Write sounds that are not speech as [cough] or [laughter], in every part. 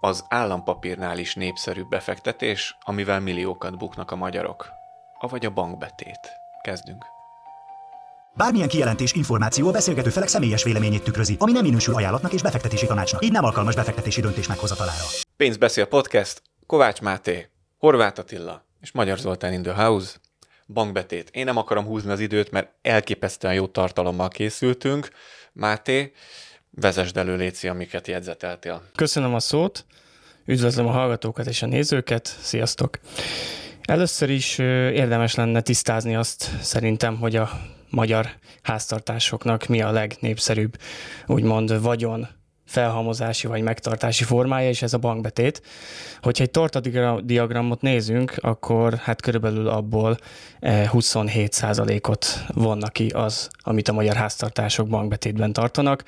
az állampapírnál is népszerűbb befektetés, amivel milliókat buknak a magyarok. Avagy a bankbetét. Kezdünk. Bármilyen kijelentés, információ a beszélgető felek személyes véleményét tükrözi, ami nem minősül ajánlatnak és befektetési tanácsnak, így nem alkalmas befektetési döntés meghozatalára. Pénzbeszél podcast, Kovács Máté, Horváth Attila és Magyar Zoltán in the house. Bankbetét. Én nem akarom húzni az időt, mert elképesztően jó tartalommal készültünk. Máté, vezesd elő, Léci, amiket jegyzeteltél. Köszönöm a szót, üdvözlöm a hallgatókat és a nézőket, sziasztok! Először is érdemes lenne tisztázni azt szerintem, hogy a magyar háztartásoknak mi a legnépszerűbb, úgymond vagyon felhalmozási vagy megtartási formája, és ez a bankbetét. Hogyha egy tortadiagramot nézünk, akkor hát körülbelül abból 27%-ot vonnak ki az, amit a magyar háztartások bankbetétben tartanak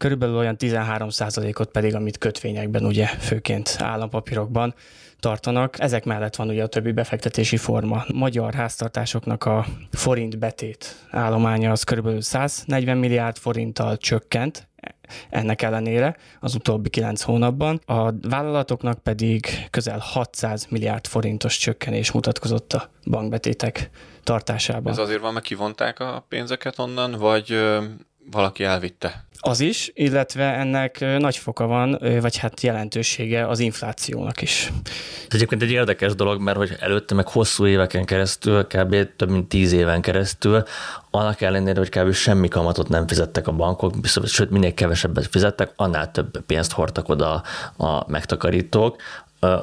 körülbelül olyan 13%-ot pedig, amit kötvényekben, ugye főként állampapírokban tartanak. Ezek mellett van ugye a többi befektetési forma. Magyar háztartásoknak a forint betét állománya az körülbelül 140 milliárd forinttal csökkent, ennek ellenére az utóbbi kilenc hónapban. A vállalatoknak pedig közel 600 milliárd forintos csökkenés mutatkozott a bankbetétek tartásában. Ez azért van, mert kivonták a pénzeket onnan, vagy valaki elvitte? Az is, illetve ennek nagy foka van, vagy hát jelentősége az inflációnak is. Ez egyébként egy érdekes dolog, mert hogy előtte meg hosszú éveken keresztül, kb. több mint tíz éven keresztül, annak ellenére, hogy kb. semmi kamatot nem fizettek a bankok, sőt minél kevesebbet fizettek, annál több pénzt hordtak oda a megtakarítók,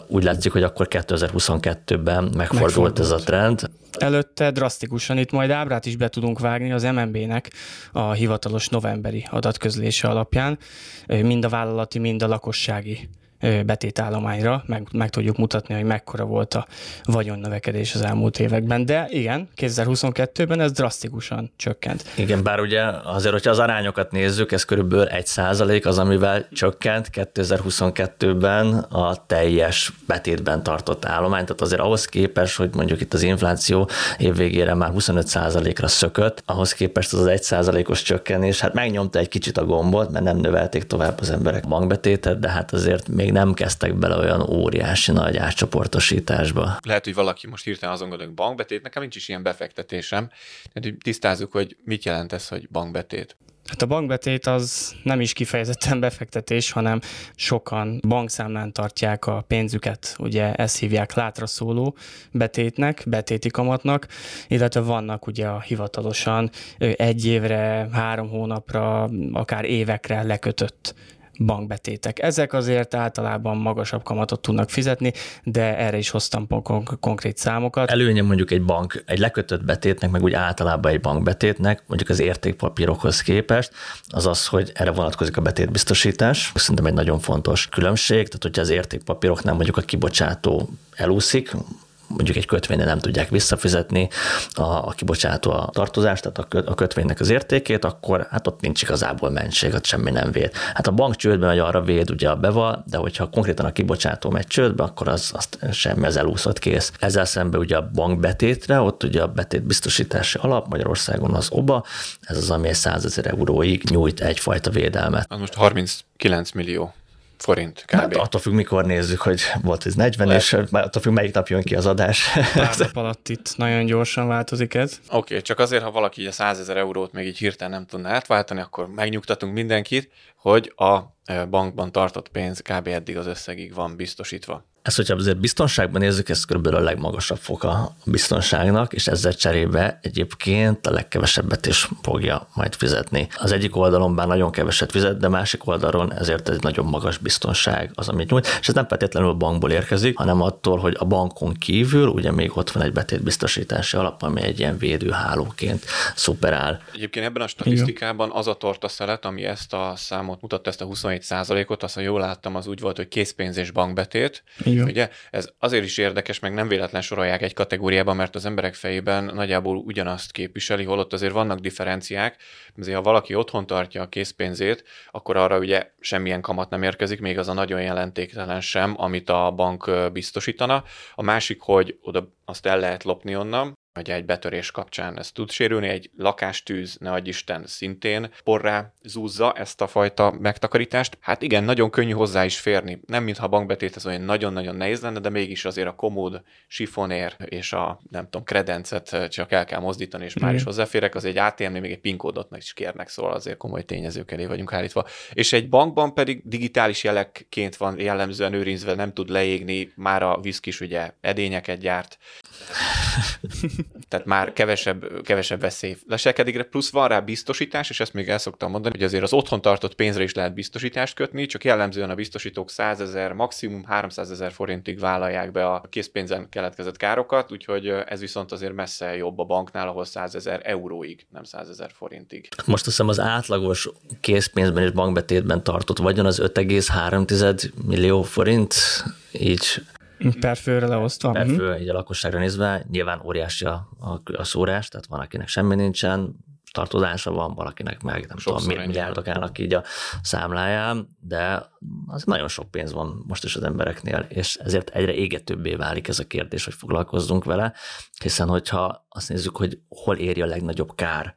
úgy látszik, hogy akkor 2022-ben megfordult, megfordult ez a trend. Előtte drasztikusan, itt majd ábrát is be tudunk vágni az MNB-nek a hivatalos novemberi adatközlése alapján, mind a vállalati, mind a lakossági betétállományra, meg, meg tudjuk mutatni, hogy mekkora volt a vagyonnövekedés az elmúlt években. De igen, 2022-ben ez drasztikusan csökkent. Igen, bár ugye azért, hogyha az arányokat nézzük, ez körülbelül egy százalék az, amivel csökkent 2022-ben a teljes betétben tartott állomány, tehát azért ahhoz képest, hogy mondjuk itt az infláció évvégére már 25 százalékra szökött, ahhoz képest az az egy százalékos csökkenés, hát megnyomta egy kicsit a gombot, mert nem növelték tovább az emberek bankbetétet, de hát azért még még nem kezdtek bele olyan óriási nagy átcsoportosításba. Lehet, hogy valaki most hirtelen azon gondolok, bankbetét, nekem nincs is ilyen befektetésem. Tehát tisztázzuk, hogy mit jelent ez, hogy bankbetét. Hát a bankbetét az nem is kifejezetten befektetés, hanem sokan bankszámlán tartják a pénzüket, ugye ezt hívják látra szóló betétnek, betéti kamatnak, illetve vannak ugye a hivatalosan egy évre, három hónapra, akár évekre lekötött bankbetétek. Ezek azért általában magasabb kamatot tudnak fizetni, de erre is hoztam konkrét számokat. Előnye mondjuk egy bank, egy lekötött betétnek, meg úgy általában egy bankbetétnek, mondjuk az értékpapírokhoz képest, az az, hogy erre vonatkozik a betétbiztosítás. Szerintem egy nagyon fontos különbség, tehát hogyha az értékpapíroknál mondjuk a kibocsátó elúszik, mondjuk egy kötvényre nem tudják visszafizetni a, a kibocsátó a tartozást, tehát a, kötvénynek az értékét, akkor hát ott nincs igazából mentség, ott semmi nem véd. Hát a bank csődben megy arra véd ugye a beval, de hogyha konkrétan a kibocsátó megy csődbe, akkor az, azt semmi, az elúszott kész. Ezzel szemben ugye a bank betétre, ott ugye a betét biztosítási alap Magyarországon az OBA, ez az, ami 100 ezer euróig nyújt egyfajta védelmet. Az most 39 millió forint kb. Hát attól függ, mikor nézzük, hogy volt ez 40, Lehet. és attól függ, melyik nap jön ki az adás. Pár nap alatt itt nagyon gyorsan változik ez. Oké, okay, csak azért, ha valaki a 100 ezer eurót még így hirtelen nem tudna átváltani, akkor megnyugtatunk mindenkit, hogy a bankban tartott pénz kb. eddig az összegig van biztosítva. Ez, hogyha azért biztonságban nézzük, ez körülbelül a legmagasabb foka a biztonságnak, és ezzel cserébe egyébként a legkevesebbet is fogja majd fizetni. Az egyik oldalon bár nagyon keveset fizet, de másik oldalon ezért egy nagyon magas biztonság az, amit nyújt, és ez nem feltétlenül a bankból érkezik, hanem attól, hogy a bankon kívül ugye még ott van egy betétbiztosítási alap, ami egy ilyen védőhálóként szuperál. Egyébként ebben a statisztikában az a torta szelet, ami ezt a számot mutatta, ezt a 27% ot azt, ha jól láttam, az úgy volt, hogy készpénz és bankbetét. Igen igen. Ugye ez azért is érdekes, meg nem véletlen sorolják egy kategóriában, mert az emberek fejében nagyjából ugyanazt képviseli, holott azért vannak differenciák. Azért ha valaki otthon tartja a készpénzét, akkor arra ugye semmilyen kamat nem érkezik, még az a nagyon jelentéktelen sem, amit a bank biztosítana. A másik, hogy oda azt el lehet lopni onnan, hogy egy betörés kapcsán ez tud sérülni, egy lakástűz, ne adj Isten, szintén porrá zúzza ezt a fajta megtakarítást. Hát igen, nagyon könnyű hozzá is férni. Nem mintha a bankbetét ez olyan nagyon-nagyon nehéz lenne, de mégis azért a komód, sifonér és a nem tudom, kredencet csak el kell mozdítani, és már is hozzáférek, az egy ATM, még egy PIN kódot meg is kérnek, szóval azért komoly tényezők elé vagyunk állítva. És egy bankban pedig digitális jelekként van jellemzően őrizve, nem tud leégni, már a viszkis ugye edényeket gyárt, tehát már kevesebb, kevesebb veszély leselkedik, plusz van rá biztosítás, és ezt még el szoktam mondani, hogy azért az otthon tartott pénzre is lehet biztosítást kötni, csak jellemzően a biztosítók 100 ezer, maximum 300 ezer forintig vállalják be a készpénzen keletkezett károkat, úgyhogy ez viszont azért messze jobb a banknál, ahol 100 ezer euróig, nem 100 ezer forintig. Most hiszem az átlagos készpénzben és bankbetétben tartott vagyon az 5,3 millió forint, így Per főre leosztva. Per mhm. fő, így a lakosságra nézve, nyilván óriási a, a, a szórás, tehát van, akinek semmi nincsen, tartozása van, valakinek meg nem Sokszor tudom, milliárdok állnak így a számláján, de az nagyon sok pénz van most is az embereknél, és ezért egyre égetőbbé válik ez a kérdés, hogy foglalkozzunk vele, hiszen hogyha azt nézzük, hogy hol éri a legnagyobb kár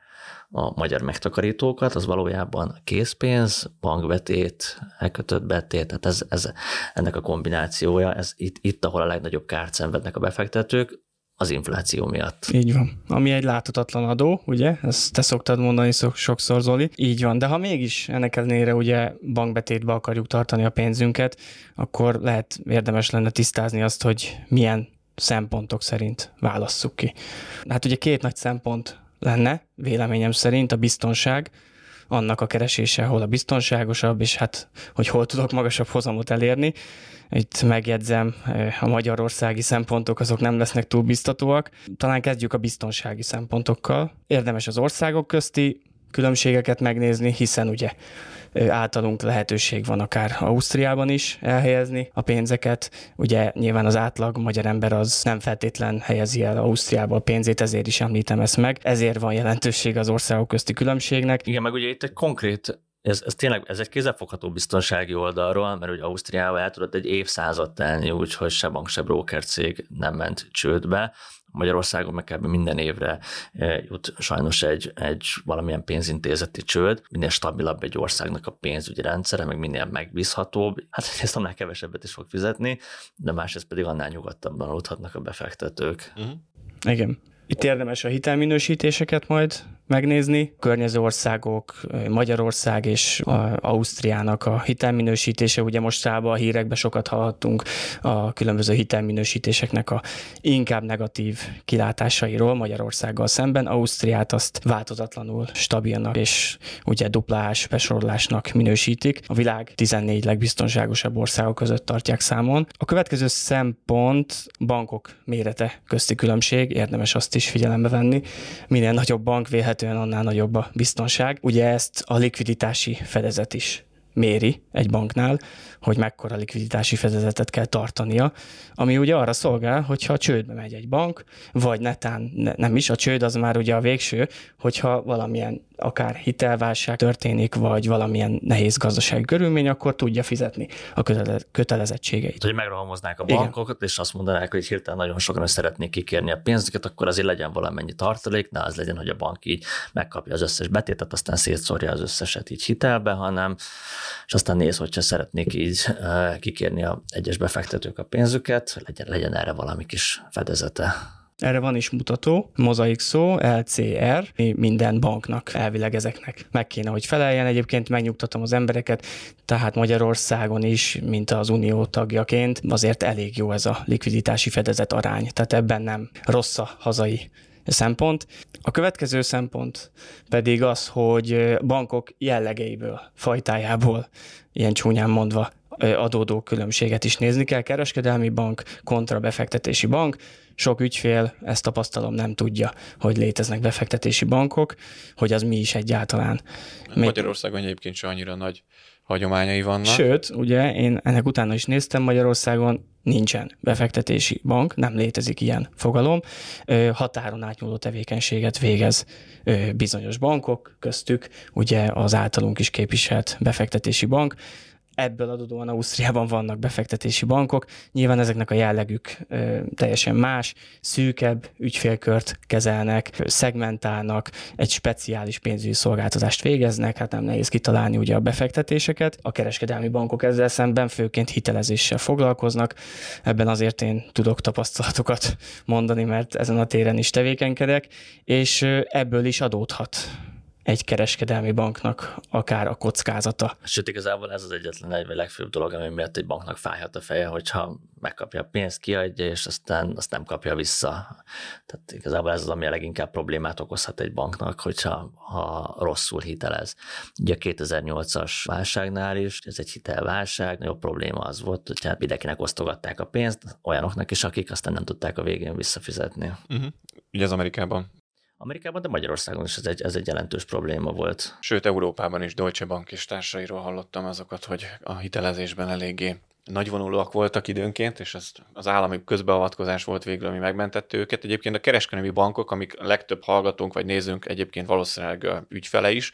a magyar megtakarítókat, az valójában készpénz, bankbetét, elkötött betét, tehát ez, ez, ennek a kombinációja, ez itt, itt, ahol a legnagyobb kárt szenvednek a befektetők, az infláció miatt. Így van. Ami egy láthatatlan adó, ugye? Ezt te szoktad mondani sokszor, Zoli. Így van. De ha mégis ennek ellenére ugye bankbetétbe akarjuk tartani a pénzünket, akkor lehet érdemes lenne tisztázni azt, hogy milyen szempontok szerint válasszuk ki. Hát ugye két nagy szempont lenne, véleményem szerint, a biztonság, annak a keresése, hol a biztonságosabb, és hát, hogy hol tudok magasabb hozamot elérni. Itt megjegyzem, a magyarországi szempontok azok nem lesznek túl biztatóak. Talán kezdjük a biztonsági szempontokkal. Érdemes az országok közti különbségeket megnézni, hiszen ugye általunk lehetőség van akár Ausztriában is elhelyezni a pénzeket. Ugye nyilván az átlag magyar ember az nem feltétlen helyezi el Ausztriába a pénzét, ezért is említem ezt meg. Ezért van jelentőség az országok közti különbségnek. Igen, meg ugye itt egy konkrét ez, ez tényleg ez egy kézzelfogható biztonsági oldalról, mert ugye Ausztriával el tudott egy évszázad telni, úgyhogy se bank, se broker cég nem ment csődbe. Magyarországon meg kb. minden évre e, jut sajnos egy, egy valamilyen pénzintézeti csőd, minél stabilabb egy országnak a pénzügyi rendszere, meg minél megbízhatóbb, hát ezt annál kevesebbet is fog fizetni, de másrészt pedig annál nyugodtabban aludhatnak a befektetők. Uh-huh. Igen. Itt érdemes a hitelminősítéseket majd megnézni. Környező országok, Magyarország és Ausztriának a hitelminősítése, ugye mostában a hírekben sokat hallhattunk a különböző hitelminősítéseknek a inkább negatív kilátásairól Magyarországgal szemben. Ausztriát azt változatlanul stabilnak és ugye duplás besorolásnak minősítik. A világ 14 legbiztonságosabb országok között tartják számon. A következő szempont bankok mérete közti különbség, érdemes azt is figyelembe venni. Minél nagyobb bank véhet alapvetően annál nagyobb a biztonság. Ugye ezt a likviditási fedezet is méri egy banknál, hogy mekkora likviditási fedezetet kell tartania, ami ugye arra szolgál, hogyha a csődbe megy egy bank, vagy netán ne, nem is, a csőd az már ugye a végső, hogyha valamilyen akár hitelválság történik, vagy valamilyen nehéz gazdasági körülmény, akkor tudja fizetni a kötelezettségeit. Hogy megrohamoznák a bankokat, Igen. és azt mondanák, hogy hirtelen nagyon sokan szeretnék kikérni a pénzüket, akkor azért legyen valamennyi tartalék, ne az legyen, hogy a bank így megkapja az összes betétet, aztán szétszórja az összeset így hitelbe, hanem és aztán néz, hogyha szeretnék így kikérni a egyes befektetők a pénzüket, legyen, legyen erre valami kis fedezete. Erre van is mutató, mozaik szó, LCR, minden banknak elvileg ezeknek meg kéne, hogy feleljen. Egyébként megnyugtatom az embereket, tehát Magyarországon is, mint az unió tagjaként, azért elég jó ez a likviditási fedezet arány, tehát ebben nem rossz a hazai szempont. A következő szempont pedig az, hogy bankok jellegeiből, fajtájából, ilyen csúnyán mondva, adódó különbséget is nézni kell. Kereskedelmi bank kontra befektetési bank. Sok ügyfél, ezt tapasztalom, nem tudja, hogy léteznek befektetési bankok, hogy az mi is egyáltalán. Magyarországon egyébként sem annyira nagy hagyományai vannak. Sőt, ugye én ennek utána is néztem, Magyarországon nincsen befektetési bank, nem létezik ilyen fogalom. Határon átnyúló tevékenységet végez bizonyos bankok, köztük ugye az általunk is képviselt befektetési bank. Ebből adódóan Ausztriában vannak befektetési bankok, nyilván ezeknek a jellegük ö, teljesen más, szűkebb ügyfélkört kezelnek, szegmentálnak, egy speciális pénzügyi szolgáltatást végeznek, hát nem nehéz kitalálni ugye a befektetéseket. A kereskedelmi bankok ezzel szemben főként hitelezéssel foglalkoznak, ebben azért én tudok tapasztalatokat mondani, mert ezen a téren is tevékenykedek, és ebből is adódhat egy kereskedelmi banknak akár a kockázata. Sőt, igazából ez az egyetlen egy legfőbb dolog, ami miatt egy banknak fájhat a feje, hogyha megkapja a pénzt, kiadja, és aztán azt nem kapja vissza. Tehát igazából ez az, ami a leginkább problémát okozhat egy banknak, hogyha ha rosszul hitelez. Ugye a 2008-as válságnál is, ez egy hitelválság, nagyobb probléma az volt, hogy hát mindenkinek osztogatták a pénzt, olyanoknak is, akik aztán nem tudták a végén visszafizetni. Uh-huh. Ugye az Amerikában Amerikában, de Magyarországon is ez egy, ez egy jelentős probléma volt. Sőt, Európában is Deutsche Bank és társairól hallottam azokat, hogy a hitelezésben eléggé nagyvonulóak voltak időnként, és ez az állami közbeavatkozás volt végül, ami megmentette őket. Egyébként a kereskedelmi bankok, amik legtöbb hallgatónk vagy nézünk egyébként valószínűleg ügyfele is,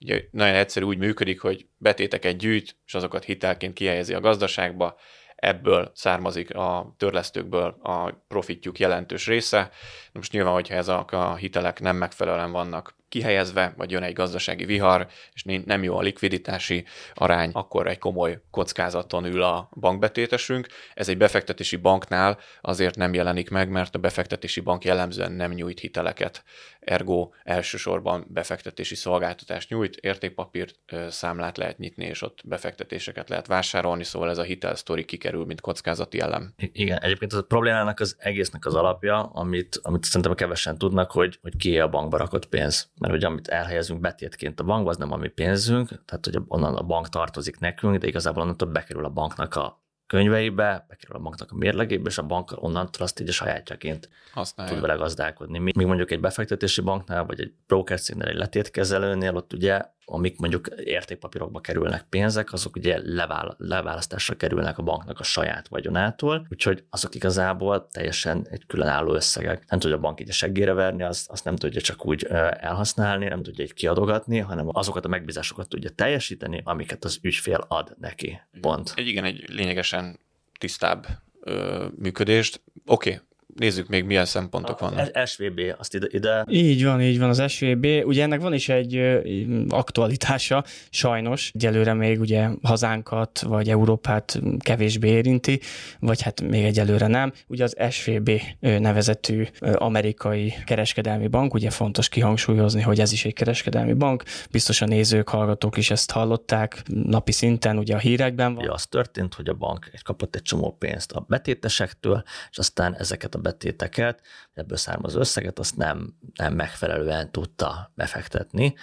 ugye nagyon egyszerű úgy működik, hogy betéteket gyűjt, és azokat hitelként kihelyezi a gazdaságba, ebből származik a törlesztőkből a profitjuk jelentős része. Most nyilván, hogyha ezek a hitelek nem megfelelően vannak kihelyezve, vagy jön egy gazdasági vihar, és nem jó a likviditási arány, akkor egy komoly kockázaton ül a bankbetétesünk. Ez egy befektetési banknál azért nem jelenik meg, mert a befektetési bank jellemzően nem nyújt hiteleket. Ergo elsősorban befektetési szolgáltatást nyújt, értékpapír számlát lehet nyitni, és ott befektetéseket lehet vásárolni, szóval ez a hitelsztori kikerül, mint kockázati elem. Igen, egyébként a problémának az egésznek az alapja, amit, amit szerintem kevesen tudnak, hogy, hogy ki a bankba rakott pénz mert hogy amit elhelyezünk betétként a bankba, az nem a mi pénzünk, tehát hogy onnan a bank tartozik nekünk, de igazából onnantól bekerül a banknak a könyveibe, bekerül a banknak a mérlegébe, és a bank onnantól azt így a sajátjaként Használja. tud vele gazdálkodni. Míg mondjuk egy befektetési banknál, vagy egy broker cégnél, egy letétkezelőnél, ott ugye amik mondjuk értékpapírokba kerülnek pénzek, azok ugye levál, leválasztásra kerülnek a banknak a saját vagyonától, úgyhogy azok igazából teljesen egy különálló összegek. Nem tudja a bank így a seggére verni, azt, azt nem tudja csak úgy elhasználni, nem tudja egy kiadogatni, hanem azokat a megbízásokat tudja teljesíteni, amiket az ügyfél ad neki. Pont. Egy igen, egy lényegesen tisztább ö, működést. Oké, okay, nézzük még milyen szempontok a, vannak. SVB, azt ide, ide. Így van, így van az SVB. Ugye ennek van is egy aktualitása, sajnos. Egyelőre még ugye hazánkat vagy Európát kevésbé érinti, vagy hát még egyelőre nem. Ugye az SVB nevezetű amerikai kereskedelmi bank, ugye fontos kihangsúlyozni, hogy ez is egy kereskedelmi bank. Biztos a nézők, hallgatók is ezt hallották napi szinten, ugye a hírekben van. Ugye az történt, hogy a bank kapott egy csomó pénzt a betétesektől, és aztán ezeket a betéteket, ebből származó összeget, azt nem, nem megfelelően tudta befektetni.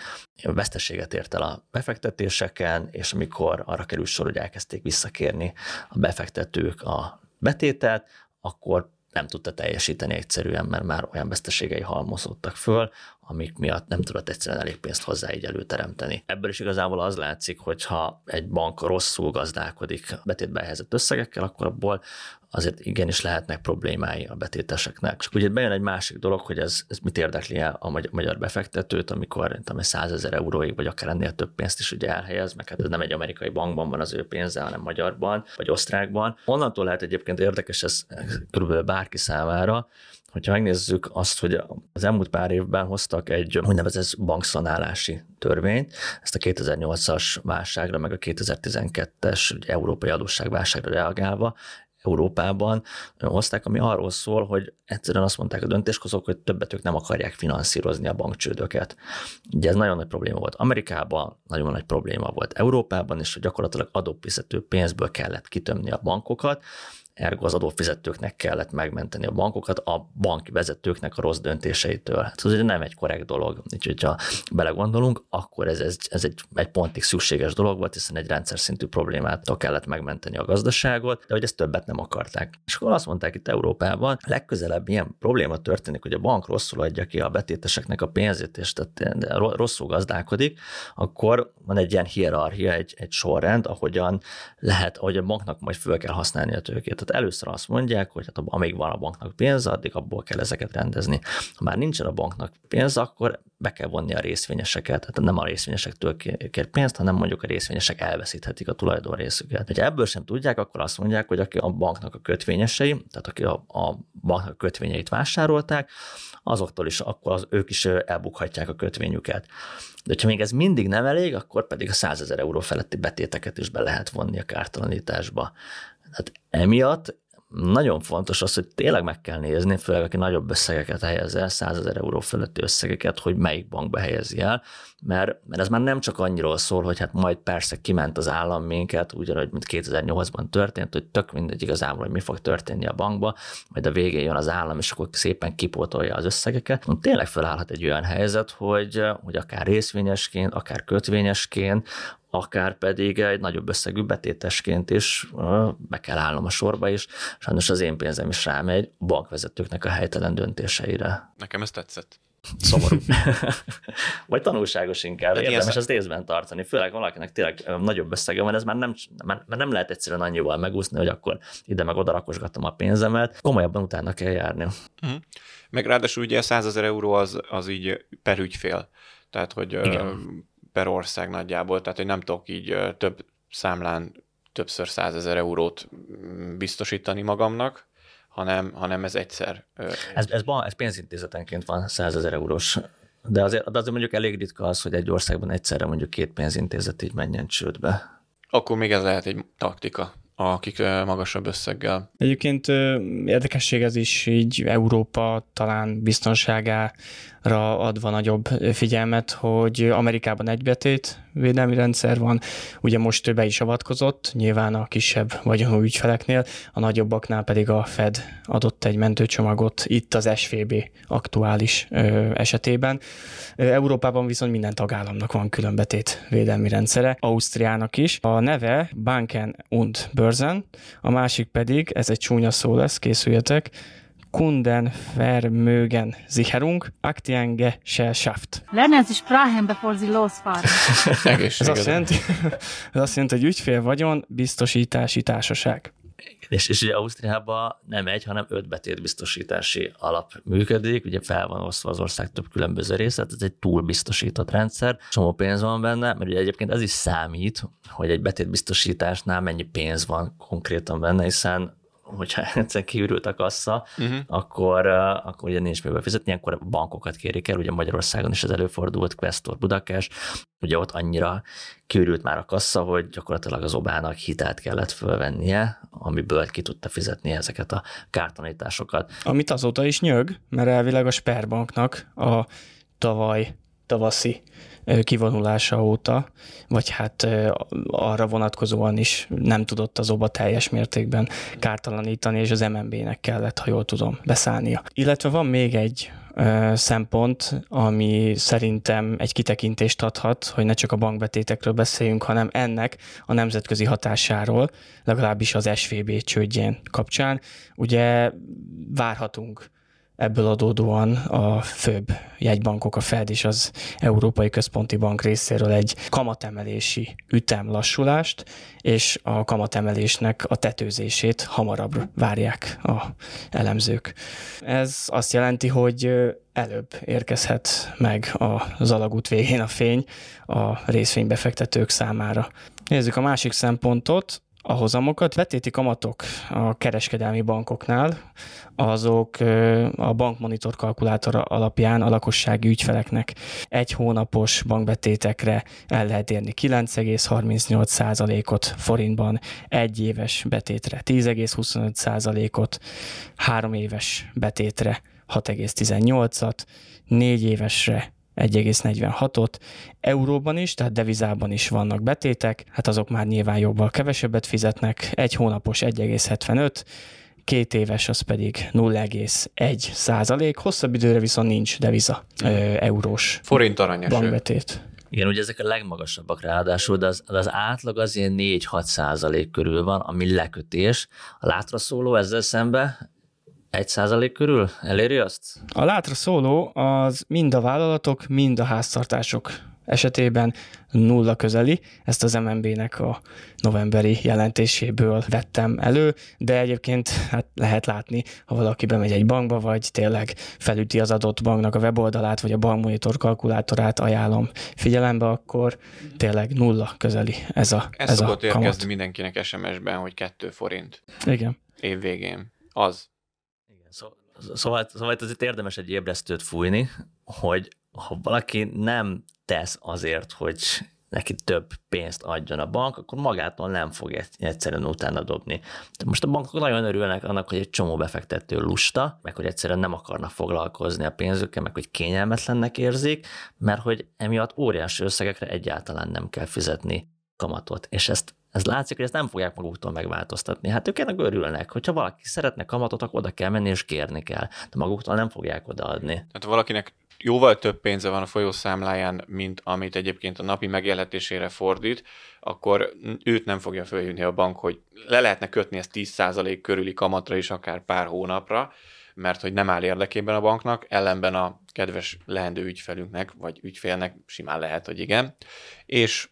Veszteséget ért el a befektetéseken, és amikor arra került sor, hogy elkezdték visszakérni a befektetők a betétet, akkor nem tudta teljesíteni egyszerűen, mert már olyan veszteségei halmozódtak föl, amik miatt nem tudott egyszerűen elég pénzt hozzá így előteremteni. Ebből is igazából az látszik, hogy ha egy bank rosszul gazdálkodik betétbe helyezett összegekkel, akkor abból azért igenis lehetnek problémái a betéteseknek. És ugye bejön egy másik dolog, hogy ez, ez mit érdekli el a magyar befektetőt, amikor tudom, 100 ezer euróig, vagy akár ennél több pénzt is ugye elhelyez, meg hát ez nem egy amerikai bankban van az ő pénze, hanem magyarban, vagy osztrákban. Onnantól lehet egyébként érdekes ez körülbelül bárki számára, Hogyha megnézzük azt, hogy az elmúlt pár évben hoztak egy úgynevezett bankszanálási törvényt, ezt a 2008-as válságra, meg a 2012-es európai adósságválságra reagálva, Európában hozták, ami arról szól, hogy egyszerűen azt mondták a döntéshozók, hogy többet ők nem akarják finanszírozni a bankcsődöket. Ugye ez nagyon nagy probléma volt Amerikában, nagyon nagy probléma volt Európában, és gyakorlatilag adófizető pénzből kellett kitömni a bankokat, ergo az adófizetőknek kellett megmenteni a bankokat a banki vezetőknek a rossz döntéseitől. Hát ez nem egy korrekt dolog. Úgyhogy ha belegondolunk, akkor ez, ez, ez egy, egy pontig szükséges dolog volt, hiszen egy rendszer szintű problémától kellett megmenteni a gazdaságot, de hogy ezt többet nem akarták. És akkor azt mondták itt Európában, legközelebb ilyen probléma történik, hogy a bank rosszul adja ki a betéteseknek a pénzét, és tehát rosszul gazdálkodik, akkor van egy ilyen hierarchia, egy, egy sorrend, ahogyan lehet, ahogy a banknak majd föl kell használni a tőkét Tehát először azt mondják, hogy hát amíg van a banknak pénz, addig abból kell ezeket rendezni. Ha már nincsen a banknak pénz, akkor be kell vonni a részvényeseket. Tehát nem a részvényesektől kér pénzt, hanem mondjuk a részvényesek elveszíthetik a tulajdon részüket. Ha ebből sem tudják, akkor azt mondják, hogy aki a banknak a kötvényesei, tehát aki a, a banknak a kötvényeit vásárolták, azoktól is akkor az, ők is elbukhatják a kötvényüket. De ha még ez mindig nem elég, akkor pedig a 100 ezer euró feletti betéteket is be lehet vonni a kártalanításba. Hát emiatt nagyon fontos az, hogy tényleg meg kell nézni, főleg aki nagyobb összegeket helyez el, 100 ezer euró fölötti összegeket, hogy melyik bankba helyezi el, mert, mert ez már nem csak annyiról szól, hogy hát majd persze kiment az állam minket, ugyanúgy, mint 2008-ban történt, hogy tök mindegy igazából, hogy mi fog történni a bankba, majd a végén jön az állam, és akkor szépen kipótolja az összegeket. Tényleg felállhat egy olyan helyzet, hogy, hogy akár részvényesként, akár kötvényesként, akár pedig egy nagyobb összegű betétesként is be kell állnom a sorba, és sajnos az én pénzem is rámegy bankvezetőknek a helytelen döntéseire. Nekem ez tetszett. Szomorú. [laughs] Vagy tanulságos inkább. De Érdemes ezt észben tartani. Főleg valakinek tényleg nagyobb összege van, ez már nem, már nem lehet egyszerűen annyival megúszni, hogy akkor ide meg oda rakosgatom a pénzemet. Komolyabban utána kell járni. Uh-huh. Meg ráadásul ugye 100 ezer euró az, az így per ügyfél. Tehát, hogy Igen per ország nagyjából, tehát hogy nem tudok így több számlán többször százezer eurót mm, biztosítani magamnak, hanem, hanem ez egyszer. Ez, ez, ez pénzintézetenként van százezer eurós, de azért, de azért mondjuk elég ritka az, hogy egy országban egyszerre mondjuk két pénzintézet így menjen csődbe. Akkor még ez lehet egy taktika akik magasabb összeggel. Egyébként érdekesség ez is így Európa talán biztonságára adva nagyobb figyelmet, hogy Amerikában egy betét védelmi rendszer van, ugye most be is avatkozott, nyilván a kisebb vagyonú ügyfeleknél, a nagyobbaknál pedig a Fed adott egy mentőcsomagot itt az SVB aktuális ö, esetében. Európában viszont minden tagállamnak van különbetét védelmi rendszere, Ausztriának is. A neve Banken und Börsen, a másik pedig, ez egy csúnya szó lesz, készüljetek, Kunden Vermögen Sicherung, Aktiengesellschaft. Lernen Sie Sprachen, bevor Sie losfahren. [laughs] ez, azt jelenti, [laughs] ez azt jelenti, hogy ügyfél vagyon biztosítási társaság. És, és ugye Ausztriában nem egy, hanem öt betétbiztosítási alap működik, ugye fel van osztva az ország több különböző része, ez egy túl biztosított rendszer, csomó pénz van benne, mert ugye egyébként ez is számít, hogy egy betétbiztosításnál mennyi pénz van konkrétan benne, hiszen hogyha [laughs] egyszer kiürült a kassa, uh-huh. akkor, akkor ugye nincs mibe fizetni, akkor bankokat kérik el, ugye Magyarországon is ez előfordult, Questor Budakes, ugye ott annyira kiürült már a kassa, hogy gyakorlatilag az obának hitelt kellett fölvennie, amiből ki tudta fizetni ezeket a kártanításokat. Amit azóta is nyög, mert elvileg a Sperbanknak a tavaly tavaszi kivonulása óta, vagy hát arra vonatkozóan is nem tudott az OBA teljes mértékben kártalanítani, és az MNB-nek kellett, ha jól tudom, beszállnia. Illetve van még egy szempont, ami szerintem egy kitekintést adhat, hogy ne csak a bankbetétekről beszéljünk, hanem ennek a nemzetközi hatásáról, legalábbis az SVB csődjén kapcsán. Ugye várhatunk Ebből adódóan a főbb jegybankok, a Fed és az Európai Központi Bank részéről egy kamatemelési ütem lassulást, és a kamatemelésnek a tetőzését hamarabb várják a elemzők. Ez azt jelenti, hogy előbb érkezhet meg az alagút végén a fény a részvénybefektetők számára. Nézzük a másik szempontot, a hozamokat. Vetéti kamatok a kereskedelmi bankoknál, azok a bankmonitor kalkulátor alapján a lakossági ügyfeleknek egy hónapos bankbetétekre el lehet érni 9,38%-ot forintban, egy éves betétre 10,25%-ot, három éves betétre 6,18-at, négy évesre 1,46-ot, euróban is, tehát devizában is vannak betétek, hát azok már nyilván jobban kevesebbet fizetnek, egy hónapos 1,75, két éves az pedig 0,1 százalék, hosszabb időre viszont nincs deviza ö, eurós Forint aranyos. bankbetét. Igen, ugye ezek a legmagasabbak ráadásul, de az, de az átlag az ilyen 4-6 százalék körül van, ami lekötés. A látra szóló ezzel szembe egy százalék körül eléri azt? A látra szóló az mind a vállalatok, mind a háztartások esetében nulla közeli, ezt az MNB-nek a novemberi jelentéséből vettem elő, de egyébként hát lehet látni, ha valaki bemegy egy bankba, vagy tényleg felüti az adott banknak a weboldalát, vagy a bankmonitor kalkulátorát ajánlom figyelembe, akkor tényleg nulla közeli ez a Ez ez szokott a kamat. érkezni mindenkinek SMS-ben, hogy 2 forint Igen. év végén. Az. Szó, szóval, szóval itt érdemes egy ébresztőt fújni, hogy ha valaki nem tesz azért, hogy neki több pénzt adjon a bank, akkor magától nem fog egyszerűen utána dobni. De most a bankok nagyon örülnek annak, hogy egy csomó befektető lusta, meg hogy egyszerűen nem akarnak foglalkozni a pénzükkel, meg hogy kényelmetlennek érzik, mert hogy emiatt óriási összegekre egyáltalán nem kell fizetni kamatot. És ezt ez látszik, hogy ezt nem fogják maguktól megváltoztatni. Hát ők ennek örülnek. Hogyha valaki szeretne kamatot, akkor oda kell menni és kérni kell. De maguktól nem fogják odaadni. Tehát ha valakinek jóval több pénze van a folyószámláján, mint amit egyébként a napi megélhetésére fordít, akkor őt nem fogja följönni a bank, hogy le lehetne kötni ezt 10% körüli kamatra is akár pár hónapra, mert hogy nem áll érdekében a banknak, ellenben a kedves lehendő ügyfelünknek, vagy ügyfélnek simán lehet, hogy igen, és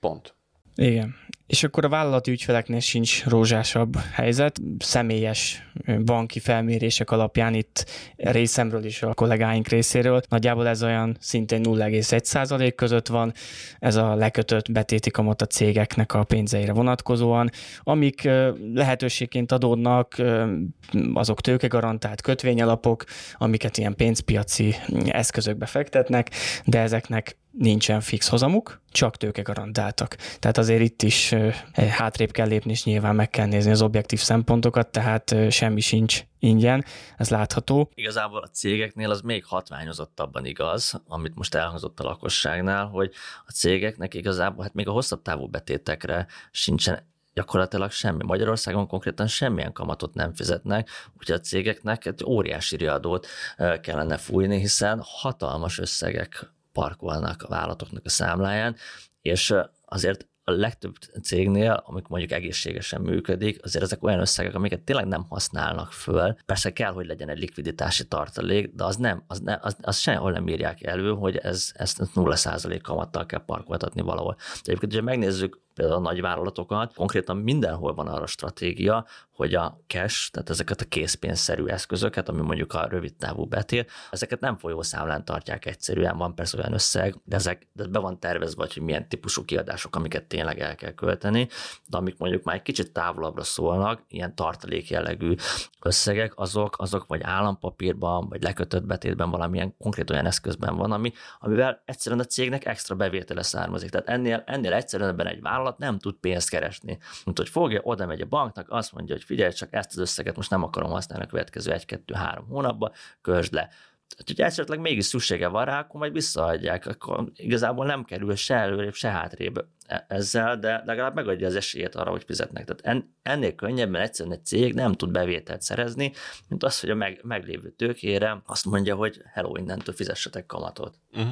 pont. Igen. És akkor a vállalati ügyfeleknél sincs rózsásabb helyzet. Személyes banki felmérések alapján itt részemről is a kollégáink részéről. Nagyjából ez olyan szintén 0,1% között van, ez a lekötött betéti kamat a cégeknek a pénzeire vonatkozóan, amik lehetőségként adódnak, azok tőkegarantált kötvényalapok, amiket ilyen pénzpiaci eszközökbe fektetnek, de ezeknek nincsen fix hozamuk, csak tőke garantáltak. Tehát azért itt is hátrébb kell lépni, és nyilván meg kell nézni az objektív szempontokat, tehát semmi sincs ingyen, ez látható. Igazából a cégeknél az még hatványozottabban igaz, amit most elhangzott a lakosságnál, hogy a cégeknek igazából hát még a hosszabb távú betétekre sincsen gyakorlatilag semmi. Magyarországon konkrétan semmilyen kamatot nem fizetnek, úgyhogy a cégeknek egy óriási riadót kellene fújni, hiszen hatalmas összegek parkolnak a vállalatoknak a számláján, és azért a legtöbb cégnél, amik mondjuk egészségesen működik, azért ezek olyan összegek, amiket tényleg nem használnak föl. Persze kell, hogy legyen egy likviditási tartalék, de az nem, az, ne, az, az sehol nem írják elő, hogy ez, ezt 0% kamattal kell parkoltatni valahol. De egyébként, hogyha megnézzük például a nagyvállalatokat, konkrétan mindenhol van arra stratégia, hogy a cash, tehát ezeket a készpénzszerű eszközöket, ami mondjuk a rövid távú betér, ezeket nem folyószámlán tartják egyszerűen, van persze olyan összeg, de ezek de be van tervezve, hogy milyen típusú kiadások, amiket tényleg el kell költeni, de amik mondjuk már egy kicsit távolabbra szólnak, ilyen tartalék jellegű összegek, azok, azok vagy állampapírban, vagy lekötött betétben valamilyen konkrét olyan eszközben van, ami, amivel egyszerűen a cégnek extra bevétele származik. Tehát ennél, ennél egyszerűen egy vállalat nem tud pénzt keresni. Mint hogy fogja, oda megy a banknak, azt mondja, hogy figyelj, csak ezt az összeget most nem akarom használni a következő egy-kettő-három hónapba, közd le. Tehát, hogy esetleg mégis szüksége van rá, akkor majd visszaadják, akkor igazából nem kerül se előrébb, se hátrébb ezzel, de legalább megadja az esélyét arra, hogy fizetnek. Tehát ennél könnyebben egyszerűen egy cég nem tud bevételt szerezni, mint az, hogy a meg, meglévő tőkére azt mondja, hogy hello, innentől fizessetek kamatot. Uh-huh.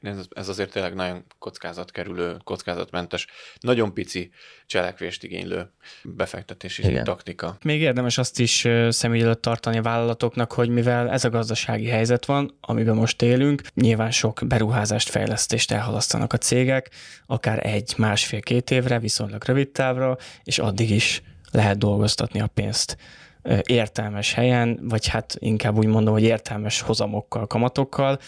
Ez, ez azért tényleg nagyon kockázatkerülő, kockázatmentes, nagyon pici cselekvést igénylő befektetési Igen. taktika. Még érdemes azt is szem előtt tartani a vállalatoknak, hogy mivel ez a gazdasági helyzet van, amiben most élünk, nyilván sok beruházást, fejlesztést elhalasztanak a cégek, akár egy, másfél-két évre, viszonylag rövid távra, és addig is lehet dolgoztatni a pénzt értelmes helyen, vagy hát inkább úgy mondom, hogy értelmes hozamokkal, kamatokkal,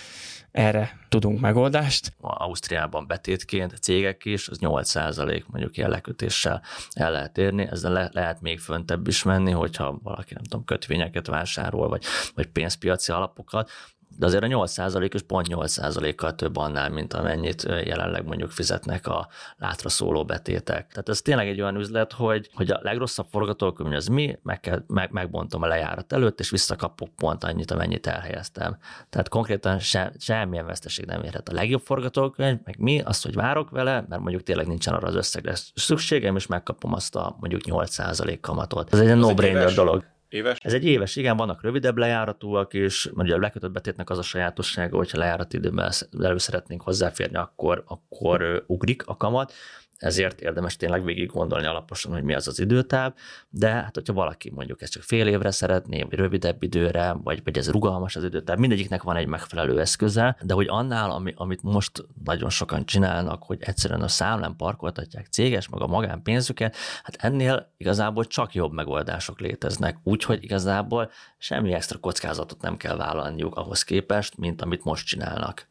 erre tudunk megoldást. Ausztriában betétként cégek is, az 8% mondjuk ilyen lekötéssel el lehet érni, ezzel le, lehet még föntebb is menni, hogyha valaki nem tudom, kötvényeket vásárol, vagy, vagy pénzpiaci alapokat, de azért a 8%-os pont 8%-kal több annál, mint amennyit jelenleg mondjuk fizetnek a látra szóló betétek. Tehát ez tényleg egy olyan üzlet, hogy, hogy a legrosszabb forgatókönyv az mi, meg kell, meg, megbontom a lejárat előtt, és visszakapok pont annyit, amennyit elhelyeztem. Tehát konkrétan se, semmilyen veszteség nem érhet. A legjobb forgatókönyv, meg mi, azt, hogy várok vele, mert mondjuk tényleg nincsen arra az összegre szükségem, és megkapom azt a mondjuk 8% kamatot. Ez egy no-brainer dolog. Éves? Ez egy éves, igen, vannak rövidebb lejáratúak is, ugye a lekötött betétnek az a sajátossága, hogyha lejárat időben elő szeretnénk hozzáférni, akkor, akkor ugrik a kamat. Ezért érdemes tényleg végig gondolni alaposan, hogy mi az az időtáv, de hát hogyha valaki mondjuk ezt csak fél évre szeretné, vagy rövidebb időre, vagy, vagy ez rugalmas az időtáv, mindegyiknek van egy megfelelő eszköze, de hogy annál, ami, amit most nagyon sokan csinálnak, hogy egyszerűen a számlán parkoltatják céges, meg a magánpénzüket, hát ennél igazából csak jobb megoldások léteznek, úgyhogy igazából semmi extra kockázatot nem kell vállalniuk ahhoz képest, mint amit most csinálnak.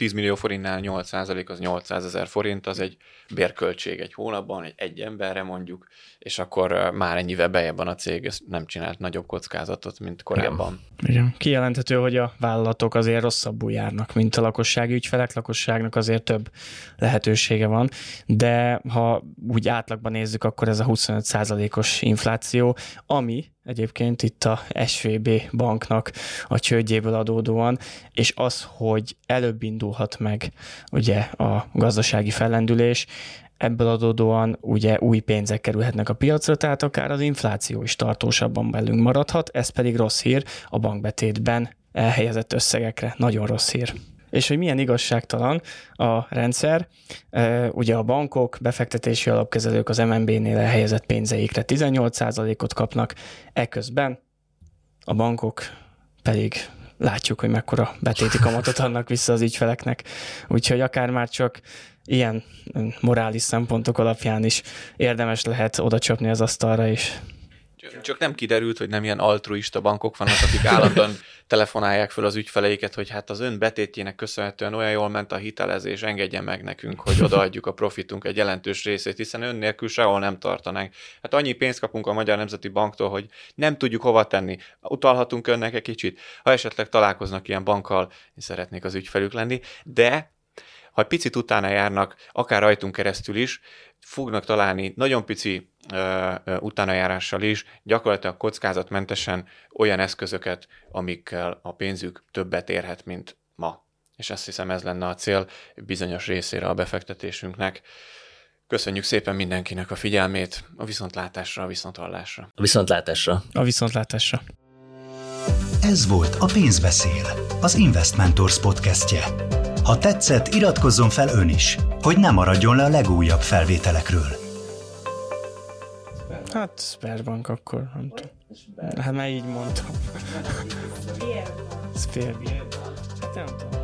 10 millió forintnál 8% az 800 ezer forint, az egy bérköltség egy hónapban, egy, egy emberre mondjuk, és akkor már ennyivel bejebb van a cég, ez nem csinált nagyobb kockázatot, mint korábban. Igen. Igen. Kijelenthető, hogy a vállalatok azért rosszabbul járnak, mint a lakossági ügyfelek, lakosságnak azért több lehetősége van, de ha úgy átlagban nézzük, akkor ez a 25%-os infláció, ami egyébként itt a SVB banknak a csődjéből adódóan, és az, hogy előbb indulhat meg ugye a gazdasági fellendülés, ebből adódóan ugye új pénzek kerülhetnek a piacra, tehát akár az infláció is tartósabban belünk maradhat, ez pedig rossz hír a bankbetétben elhelyezett összegekre. Nagyon rossz hír és hogy milyen igazságtalan a rendszer. Ugye a bankok, befektetési alapkezelők az MNB-nél elhelyezett pénzeikre 18%-ot kapnak, eközben a bankok pedig látjuk, hogy mekkora betéti kamatot adnak vissza az ügyfeleknek. Úgyhogy akár már csak ilyen morális szempontok alapján is érdemes lehet oda csapni az asztalra is. Csak nem kiderült, hogy nem ilyen altruista bankok vannak, akik állandóan [laughs] telefonálják föl az ügyfeleiket, hogy hát az ön betétjének köszönhetően olyan jól ment a hitelezés, engedje meg nekünk, hogy odaadjuk a profitunk egy jelentős részét, hiszen ön nélkül sehol nem tartanánk. Hát annyi pénzt kapunk a Magyar Nemzeti Banktól, hogy nem tudjuk hova tenni. Utalhatunk önnek egy kicsit. Ha esetleg találkoznak ilyen bankkal, szeretnék az ügyfelük lenni, de ha egy picit utána járnak, akár rajtunk keresztül is, fognak találni nagyon pici ö, ö, utánajárással is, gyakorlatilag kockázatmentesen olyan eszközöket, amikkel a pénzük többet érhet, mint ma. És azt hiszem ez lenne a cél bizonyos részére a befektetésünknek. Köszönjük szépen mindenkinek a figyelmét, a viszontlátásra, a viszonthallásra. A viszontlátásra. A viszontlátásra. Ez volt a Pénzbeszél, az Investmentors podcastje. Ha tetszett, iratkozzon fel ön is, hogy ne maradjon le a legújabb felvételekről. Hát Sperbank akkor, nem tudom. Hát már így mondtam. Sperbank. Hát nem tudom.